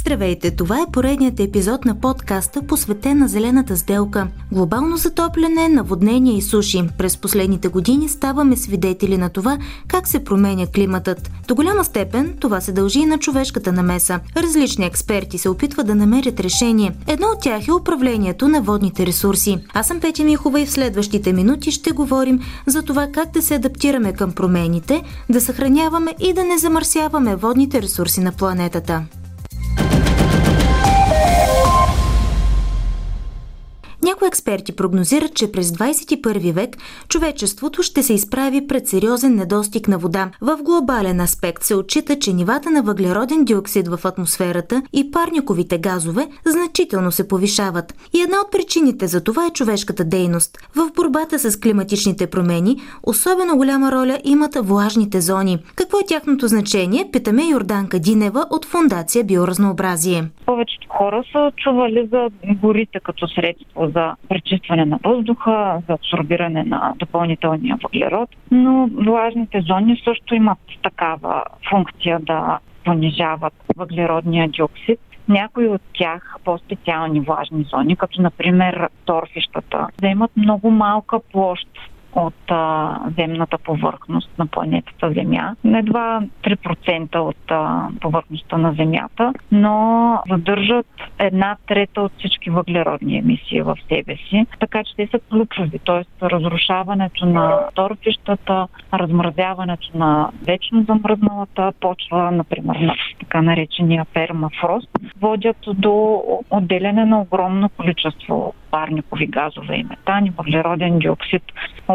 Здравейте, това е поредният епизод на подкаста, посветен на зелената сделка. Глобално затопляне, наводнение и суши. През последните години ставаме свидетели на това как се променя климатът. До голяма степен това се дължи и на човешката намеса. Различни експерти се опитват да намерят решение. Едно от тях е управлението на водните ресурси. Аз съм Петя Михова и в следващите минути ще говорим за това как да се адаптираме към промените, да съхраняваме и да не замърсяваме водните ресурси на планетата. Някои експерти прогнозират, че през 21 век човечеството ще се изправи пред сериозен недостиг на вода. В глобален аспект се отчита, че нивата на въглероден диоксид в атмосферата и парниковите газове значително се повишават. И една от причините за това е човешката дейност. В борбата с климатичните промени особено голяма роля имат влажните зони. Какво е тяхното значение? Питаме Йорданка Динева от Фундация Биоразнообразие. Повечето хора са чували за горите като средство за пречистване на въздуха, за абсорбиране на допълнителния въглерод, но влажните зони също имат такава функция да понижават въглеродния диоксид. Някои от тях по-специални влажни зони, като например торфищата, да имат много малка площ от а, земната повърхност на планетата Земя. Едва 3% от а, повърхността на Земята, но задържат една трета от всички въглеродни емисии в себе си, така че те са ключови. Т.е. разрушаването на торфищата, размразяването на вечно замръзналата почва, например на така наречения пермафрост, водят до отделяне на огромно количество парникови газове и метани, въглероден диоксид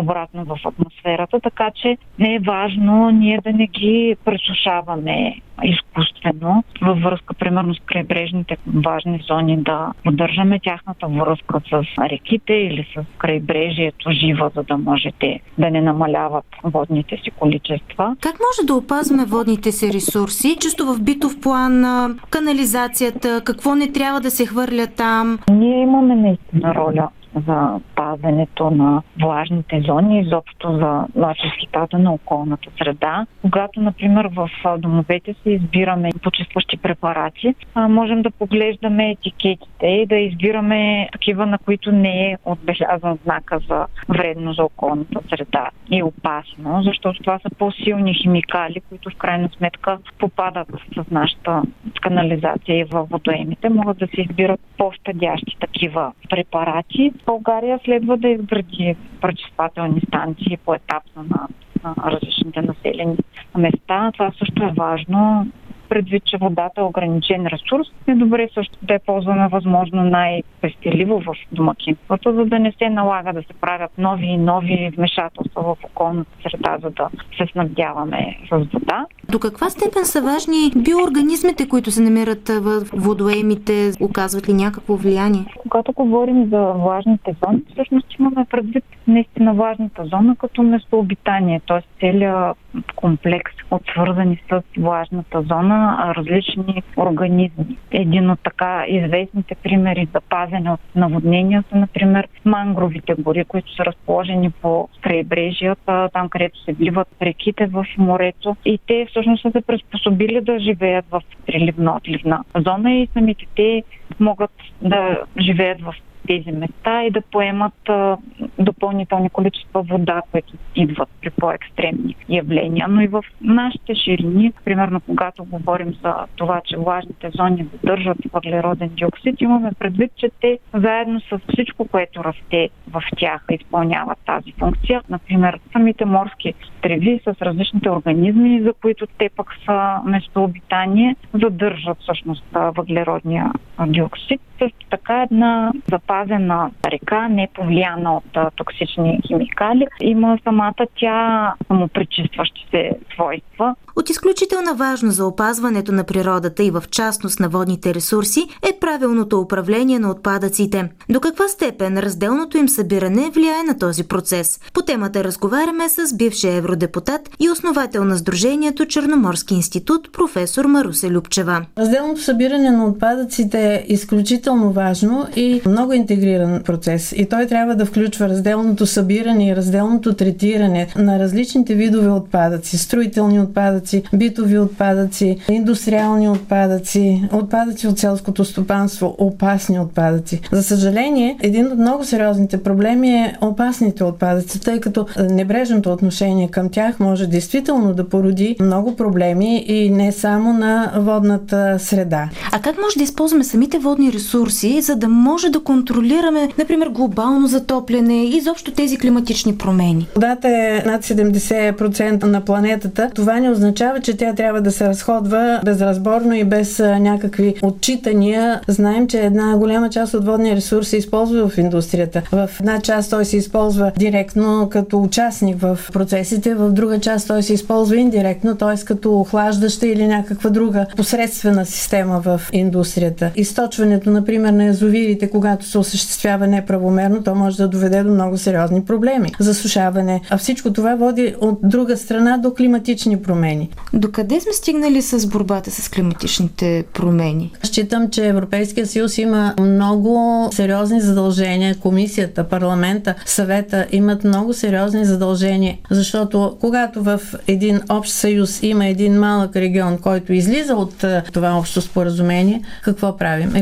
обратно в атмосферата, така че не е важно ние да не ги пресушаваме изкуствено във връзка, примерно с крайбрежните важни зони, да поддържаме тяхната връзка с реките или с крайбрежието жива, за да можете да не намаляват водните си количества. Как може да опазваме водните си ресурси? Чисто в битов план, канализацията, какво не трябва да се хвърля там? Ние имаме наистина роля за пазенето на влажните зони, изобщо за чистотата на околната среда. Когато, например, в домовете си избираме почистващи препарати, можем да поглеждаме етикетите и да избираме такива, на които не е отбелязан знака за вредно за околната среда и опасно, защото това са по-силни химикали, които в крайна сметка попадат с нашата канализация и във водоемите. Могат да се избират по-щадящи такива препарати, България следва да изгради пречиствателни станции по етапно на, на различните населени места. Това също е важно предвид, че водата е ограничен ресурс, е добре също да е ползвана възможно най-пестеливо в домакинството, за да не се налага да се правят нови и нови вмешателства в околната среда, за да се снабдяваме с вода. До каква степен са важни биоорганизмите, които се намират в водоемите? Оказват ли някакво влияние? Когато говорим за влажните зони, всъщност имаме предвид наистина важната зона като местообитание, т.е. целият комплекс от свързани с влажната зона различни организми. Един от така известните примери за пазене от наводнения са, например, мангровите гори, които са разположени по крайбрежията, там където се вливат реките в морето. И те всъщност са се приспособили да живеят в приливна-отливна зона и самите те могат да живеят в тези места и да поемат а, допълнителни количества вода, които идват при по-екстремни явления. Но и в нашите ширини, примерно когато говорим за това, че влажните зони задържат въглероден диоксид, имаме предвид, че те заедно с всичко, което расте в тях, изпълняват тази функция. Например, самите морски треви с различните организми, за които те пък са местообитание, задържат всъщност въглеродния диоксид също така една запазена река, не повлияна от токсични химикали. Има самата тя самопречистващи се свойства. От изключителна важност за опазването на природата и в частност на водните ресурси е правилното управление на отпадъците. До каква степен разделното им събиране влияе на този процес? По темата разговаряме с бившия евродепутат и основател на Сдружението Черноморски институт професор Марусе Любчева. Разделното събиране на отпадъците е изключително важно и много интегриран процес. И той трябва да включва разделното събиране и разделното третиране на различните видове отпадъци, строителни отпадъци, битови отпадъци, индустриални отпадъци, отпадъци от селското стопанство, опасни отпадъци. За съжаление, един от много сериозните проблеми е опасните отпадъци, тъй като небрежното отношение към тях може действително да породи много проблеми и не само на водната среда. А как може да използваме самите водни ресурси, за да може да контролираме, например, глобално затопляне и изобщо тези климатични промени? Водата е над 70% на планетата. Това не означава, че тя трябва да се разходва безразборно и без някакви отчитания. Знаем, че една голяма част от водния ресурс се използва в индустрията. В една част той се използва директно като участник в процесите, в друга част той се използва индиректно, т.е. като охлаждаща или някаква друга посредствена система в индустрията. Източването, например, на язовирите, когато се осъществява неправомерно, то може да доведе до много сериозни проблеми. Засушаване. А всичко това води от друга страна до климатични промени. Докъде сме стигнали с борбата с климатичните промени? Считам, че Европейския съюз има много сериозни задължения. Комисията, парламента, съвета имат много сериозни задължения, защото когато в един общ съюз има един малък регион, който излиза от това общо споразумение, какво правим?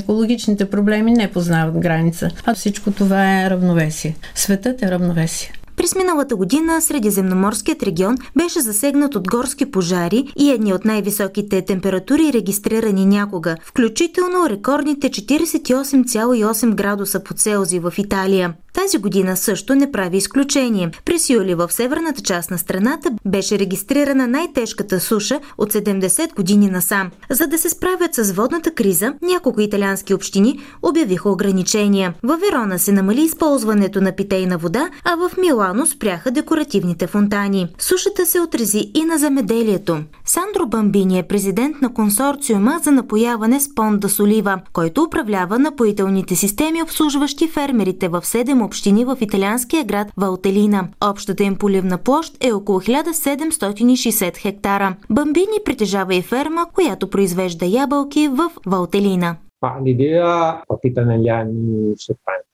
Екологичните проблеми не познават граница, а всичко това е равновесие. Светът е равновесие. През миналата година Средиземноморският регион беше засегнат от горски пожари и едни от най-високите температури регистрирани някога, включително рекордните 48,8 градуса по Целзий в Италия. Тази година също не прави изключение. През юли в северната част на страната беше регистрирана най-тежката суша от 70 години насам. За да се справят с водната криза, няколко италиански общини обявиха ограничения. Във Верона се намали използването на питейна вода, а в Милано спряха декоративните фонтани. Сушата се отрази и на земеделието. Сандро Бамбини е президент на консорциума за напояване с Понда Солива, който управлява напоителните системи, обслужващи фермерите в 7 общини в италианския град Валтелина. Общата им поливна площ е около 1760 хектара. Бамбини притежава и ферма, която произвежда ябълки в Валтелина. L'idea partita negli anni 70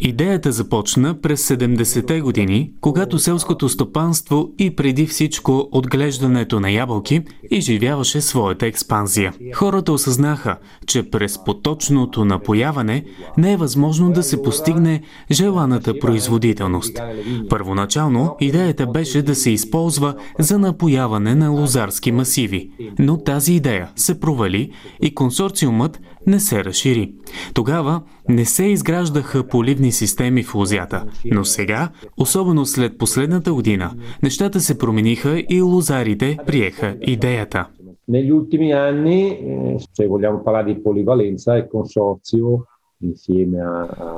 Идеята започна през 70-те години, когато селското стопанство и преди всичко отглеждането на ябълки изживяваше своята експанзия. Хората осъзнаха, че през поточното напояване не е възможно да се постигне желаната производителност. Първоначално идеята беше да се използва за напояване на лозарски масиви, но тази идея се провали и консорциумът не се разшири. Тогава не се изграждаха поливни системи в лозята, но сега, особено след последната година, нещата се промениха и лозарите приеха идеята. Negli ultimi anni, eh, se vogliamo parlare di polivalenza, il consorzio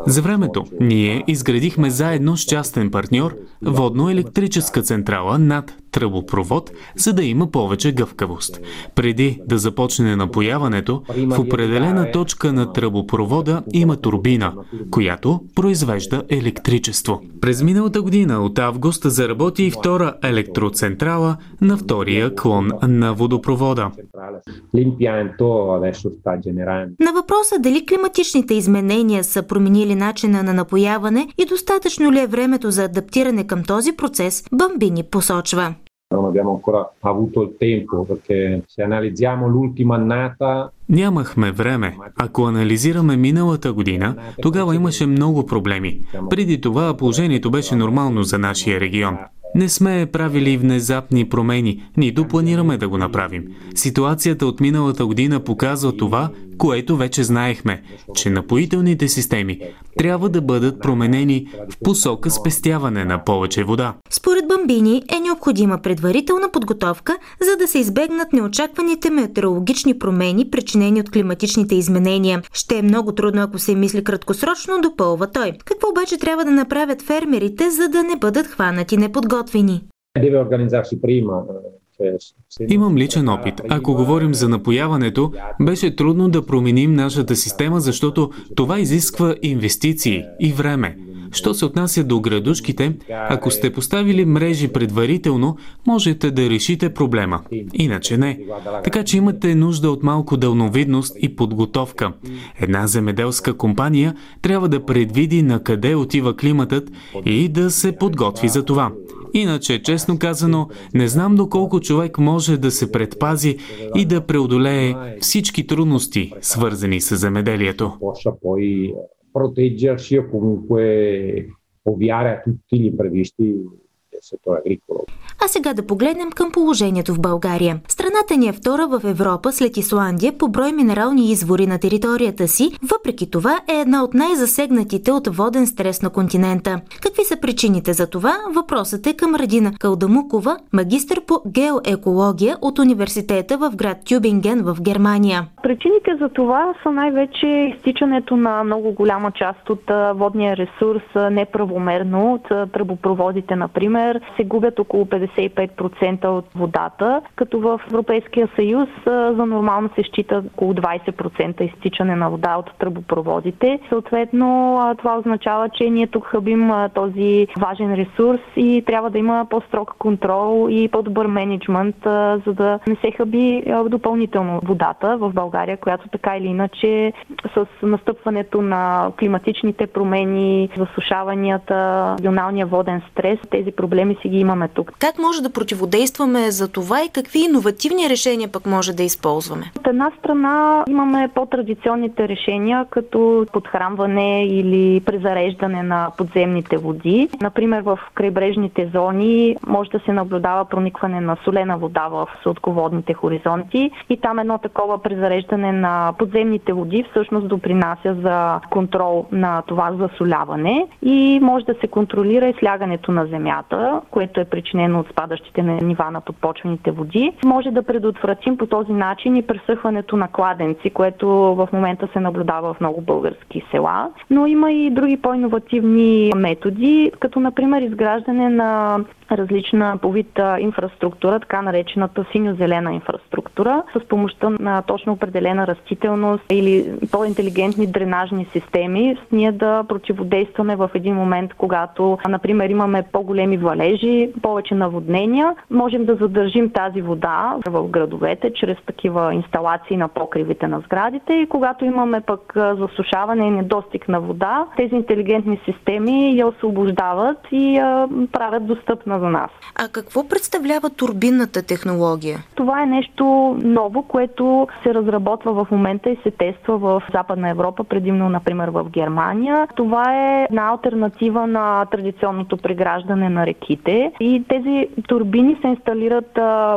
за времето ние изградихме заедно с частен партньор водно-електрическа централа над тръбопровод, за да има повече гъвкавост. Преди да започне напояването, в определена точка на тръбопровода има турбина, която произвежда електричество. През миналата година от август заработи и втора електроцентрала на втория клон на водопровода. На въпроса дали климатичните изменения са променили начина на напояване и достатъчно ли е времето за адаптиране към този процес, Бамбини посочва non abbiamo ancora avuto il tempo perché se analizziamo l'ultima annata Нямахме време. Ако анализираме миналата година, тогава имаше много проблеми. Преди това положението беше нормално за нашия регион. Не сме правили внезапни промени, нито планираме да го направим. Ситуацията от миналата година показва това, което вече знаехме, че напоителните системи трябва да бъдат променени в посока спестяване на повече вода. Според Бамбини е необходима предварителна подготовка, за да се избегнат неочакваните метеорологични промени, причинени от климатичните изменения. Ще е много трудно, ако се мисли краткосрочно, допълва той. Какво обаче трябва да направят фермерите, за да не бъдат хванати неподготвени? Deve organizzarsi prima, Имам личен опит. Ако говорим за напояването, беше трудно да променим нашата система, защото това изисква инвестиции и време. Що се отнася до градушките, ако сте поставили мрежи предварително, можете да решите проблема. Иначе не. Така че имате нужда от малко дълновидност и подготовка. Една земеделска компания трябва да предвиди на къде отива климатът и да се подготви за това. Иначе, честно казано, не знам доколко човек може да се предпази и да преодолее всички трудности, свързани с земеделието. Proteggersi o comunque ovviare a tutti gli imprevisti settore agricolo. А сега да погледнем към положението в България. Страната ни е втора в Европа след Исландия по брой минерални извори на територията си, въпреки това е една от най-засегнатите от воден стрес на континента. Какви са причините за това? Въпросът е към Радина Калдамукова, магистър по геоекология от университета в град Тюбинген в Германия. Причините за това са най-вече изтичането на много голяма част от водния ресурс неправомерно от тръбопроводите, например. Се губят около 55% от водата, като в Европейския съюз за нормално се счита около 20% изтичане на вода от тръбопроводите. Съответно, това означава, че ние тук хъбим този важен ресурс и трябва да има по-строг контрол и по-добър менеджмент, за да не се хъби допълнително водата в България, която така или иначе с настъпването на климатичните промени, засушаванията, регионалния воден стрес, тези проблеми си ги имаме тук. Как може да противодействаме за това и какви иновативни решения пък може да използваме? От една страна имаме по-традиционните решения, като подхранване или презареждане на подземните води. Например, в крайбрежните зони може да се наблюдава проникване на солена вода в сладководните хоризонти и там едно такова презареждане на подземните води всъщност допринася за контрол на това засоляване и може да се контролира и слягането на земята, което е причинено от спадащите на нива на подпочвените води. Може да предотвратим по този начин и пресъхването на кладенци, което в момента се наблюдава в много български села. Но има и други по-инновативни методи, като например изграждане на различна по вид инфраструктура, така наречената синьо-зелена инфраструктура, с помощта на точно определена растителност или по-интелигентни дренажни системи, ние да противодействаме в един момент, когато, например, имаме по-големи валежи, повече наводнения, можем да задържим тази вода в градовете чрез такива инсталации на покривите на сградите и когато имаме пък засушаване и недостиг на вода, тези интелигентни системи я освобождават и я правят достъпна за нас. А какво представлява турбинната технология? Това е нещо ново, което се разработва в момента и се тества в Западна Европа, предимно, например, в Германия. Това е една альтернатива на традиционното преграждане на реките и тези турбини се инсталират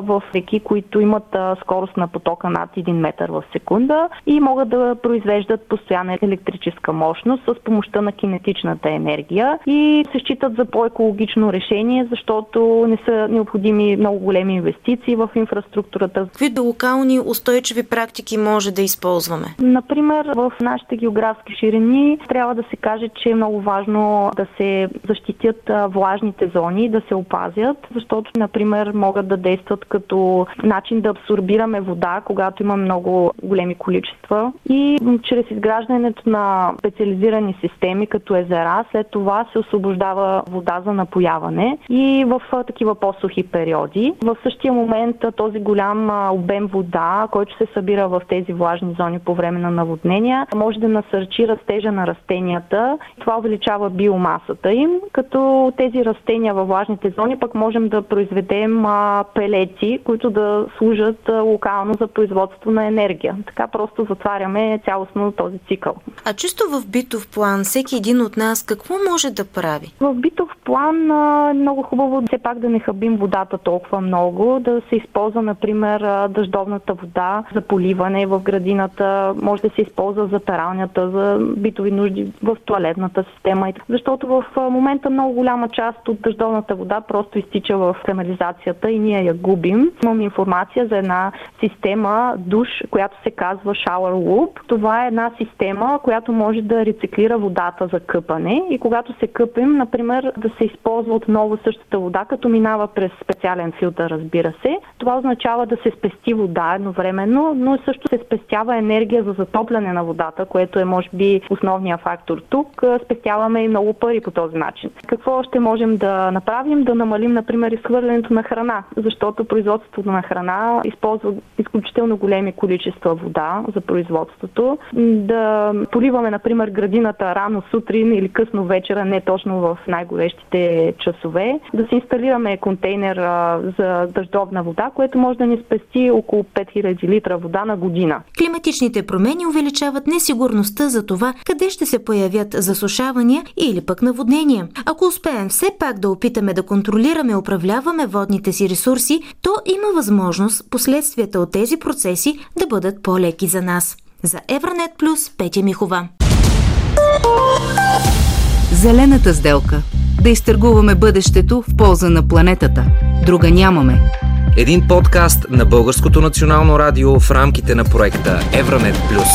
в реки, които имат скорост на потока над 1 метър в секунда и могат да произвеждат постоянна електрическа мощност с помощта на кинетичната енергия и се считат за по-екологично решение, защото не са необходими много големи инвестиции в инфраструктурата. Какви локални устойчиви практики може да използваме? Например, в нашите географски ширини трябва да се каже, че е много важно да се защитят влажните зони, да се опазят, защото, например, могат да действат като начин да абсорбираме вода, когато има много големи количества и чрез изграждането на специализирани системи, като езера, след това се освобождава вода за напояване и в такива по-сухи периоди. В същия момент този голям обем вода, който се събира в тези влажни зони по време на наводнения, може да насърчи растежа на растенията. Това увеличава биомасата им, като тези растения в влажните зони, пък можем да произведем пелети, които да служат локално за производство на енергия. Така просто затваряме цялостно този цикъл. А чисто в битов план, всеки един от нас какво може да прави? В битов план е много хубаво все пак да не хабим водата толкова много, да се използва, например, дъждовната вода за поливане в градината, може да се използва за пералнята, за битови нужди в туалетната система. Защото в момента много голяма част от дъждовната вода просто изтича в канализацията и ние я губим. Имам информация за една система душ, която се казва Shower Loop. Това е една система, която може да рециклира водата за къпане и когато се къпим, например, да се използва отново същата вода, като минава през специален филтър, разбира се. Това означава да се спести вода едновременно, но също се спестява енергия за затопляне на водата, което е може би основния фактор тук. Спестяваме и много пари по този начин. Какво още можем да направим? Да намалим, например, изхвърлянето на храна, защото производството на храна използва изключително големи количества вода за производството. Да поливаме, например, градината рано сутрин или късно вечера, не точно в най-горещите часове. Да си инсталираме контейнер за дъждовна вода, което може да ни спести около 5000 литра вода на година. Климатичните промени увеличават несигурността за това къде ще се появят засушавания или пък наводнения. Ако успеем все пак да опитаме да контролираме и управляваме водните си ресурси, то има възможност последствията от тези процеси да бъдат по-леки за нас. За Евранет Плюс Петя Михова. Зелената сделка. Да изтъргуваме бъдещето в полза на планетата. Друга нямаме. Един подкаст на Българското национално радио в рамките на проекта Евранет Плюс.